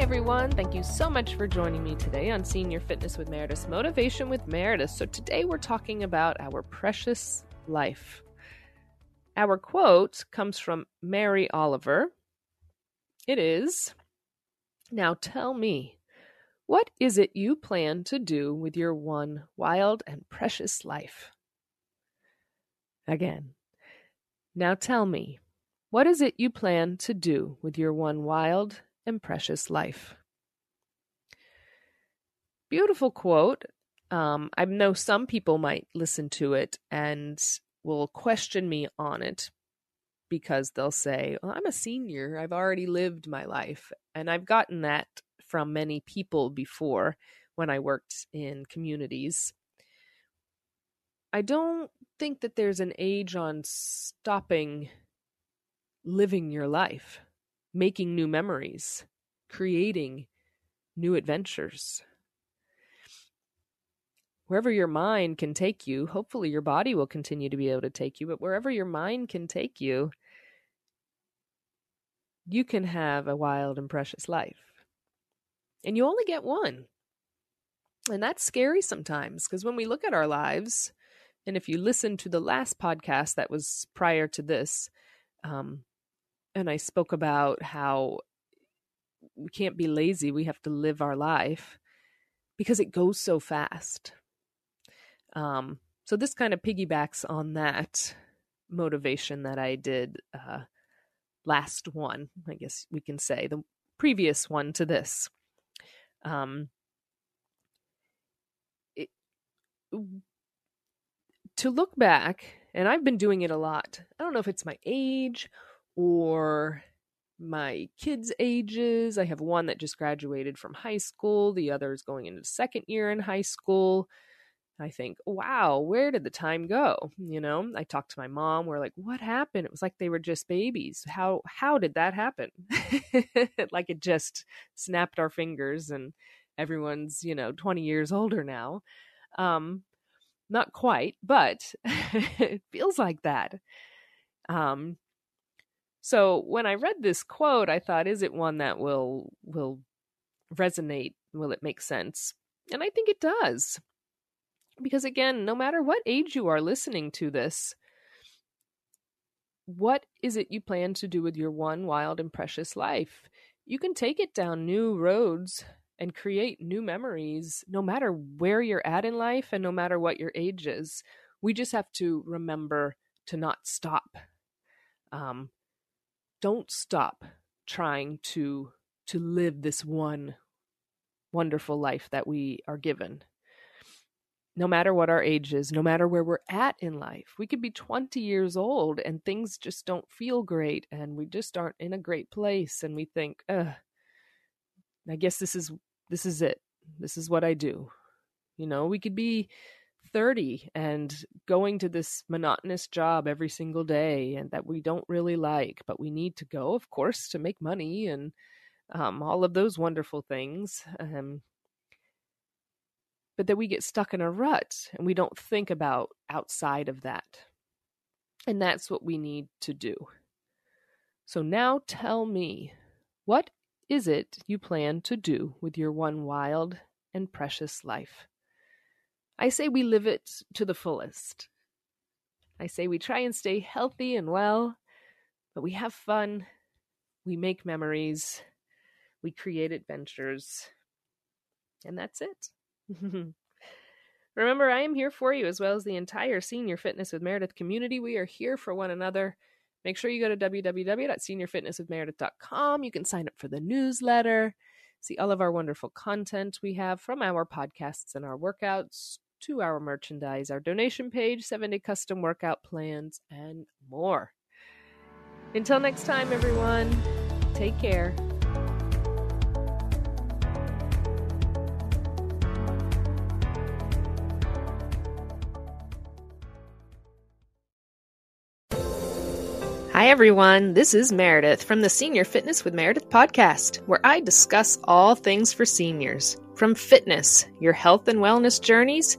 everyone. Thank you so much for joining me today on Senior Fitness with Meredith Motivation with Meredith. So, today we're talking about our precious life. Our quote comes from Mary Oliver. It is Now tell me, what is it you plan to do with your one wild and precious life? Again, now tell me, what is it you plan to do with your one wild and precious life. Beautiful quote. Um, I know some people might listen to it and will question me on it because they'll say, well, I'm a senior. I've already lived my life. And I've gotten that from many people before when I worked in communities. I don't think that there's an age on stopping living your life making new memories, creating new adventures. Wherever your mind can take you, hopefully your body will continue to be able to take you, but wherever your mind can take you, you can have a wild and precious life. And you only get one. And that's scary sometimes because when we look at our lives, and if you listen to the last podcast that was prior to this, um, and I spoke about how we can't be lazy. We have to live our life because it goes so fast. Um, so this kind of piggybacks on that motivation that I did uh, last one, I guess we can say, the previous one to this. Um, it, to look back, and I've been doing it a lot. I don't know if it's my age or my kids' ages. I have one that just graduated from high school, the other is going into second year in high school. I think, wow, where did the time go? You know, I talked to my mom. We're like, what happened? It was like they were just babies. How how did that happen? like it just snapped our fingers and everyone's, you know, 20 years older now. Um, not quite, but it feels like that. Um, so when I read this quote, I thought, is it one that will will resonate? Will it make sense? And I think it does. Because again, no matter what age you are listening to this, what is it you plan to do with your one wild and precious life? You can take it down new roads and create new memories no matter where you're at in life and no matter what your age is. We just have to remember to not stop. Um, don't stop trying to to live this one wonderful life that we are given. No matter what our age is no matter where we're at in life we could be 20 years old and things just don't feel great and we just aren't in a great place and we think uh i guess this is this is it. This is what i do. You know we could be 30 and going to this monotonous job every single day and that we don't really like, but we need to go, of course, to make money and um, all of those wonderful things. Um, but that we get stuck in a rut and we don't think about outside of that. And that's what we need to do. So now tell me, what is it you plan to do with your one wild and precious life? I say we live it to the fullest. I say we try and stay healthy and well, but we have fun, we make memories, we create adventures, and that's it. Remember, I am here for you as well as the entire Senior Fitness with Meredith community. We are here for one another. Make sure you go to www.seniorfitnesswithmeredith.com. You can sign up for the newsletter, see all of our wonderful content we have from our podcasts and our workouts to our merchandise, our donation page, seven day custom workout plans, and more. Until next time, everyone, take care. Hi, everyone. This is Meredith from the Senior Fitness with Meredith podcast, where I discuss all things for seniors from fitness, your health and wellness journeys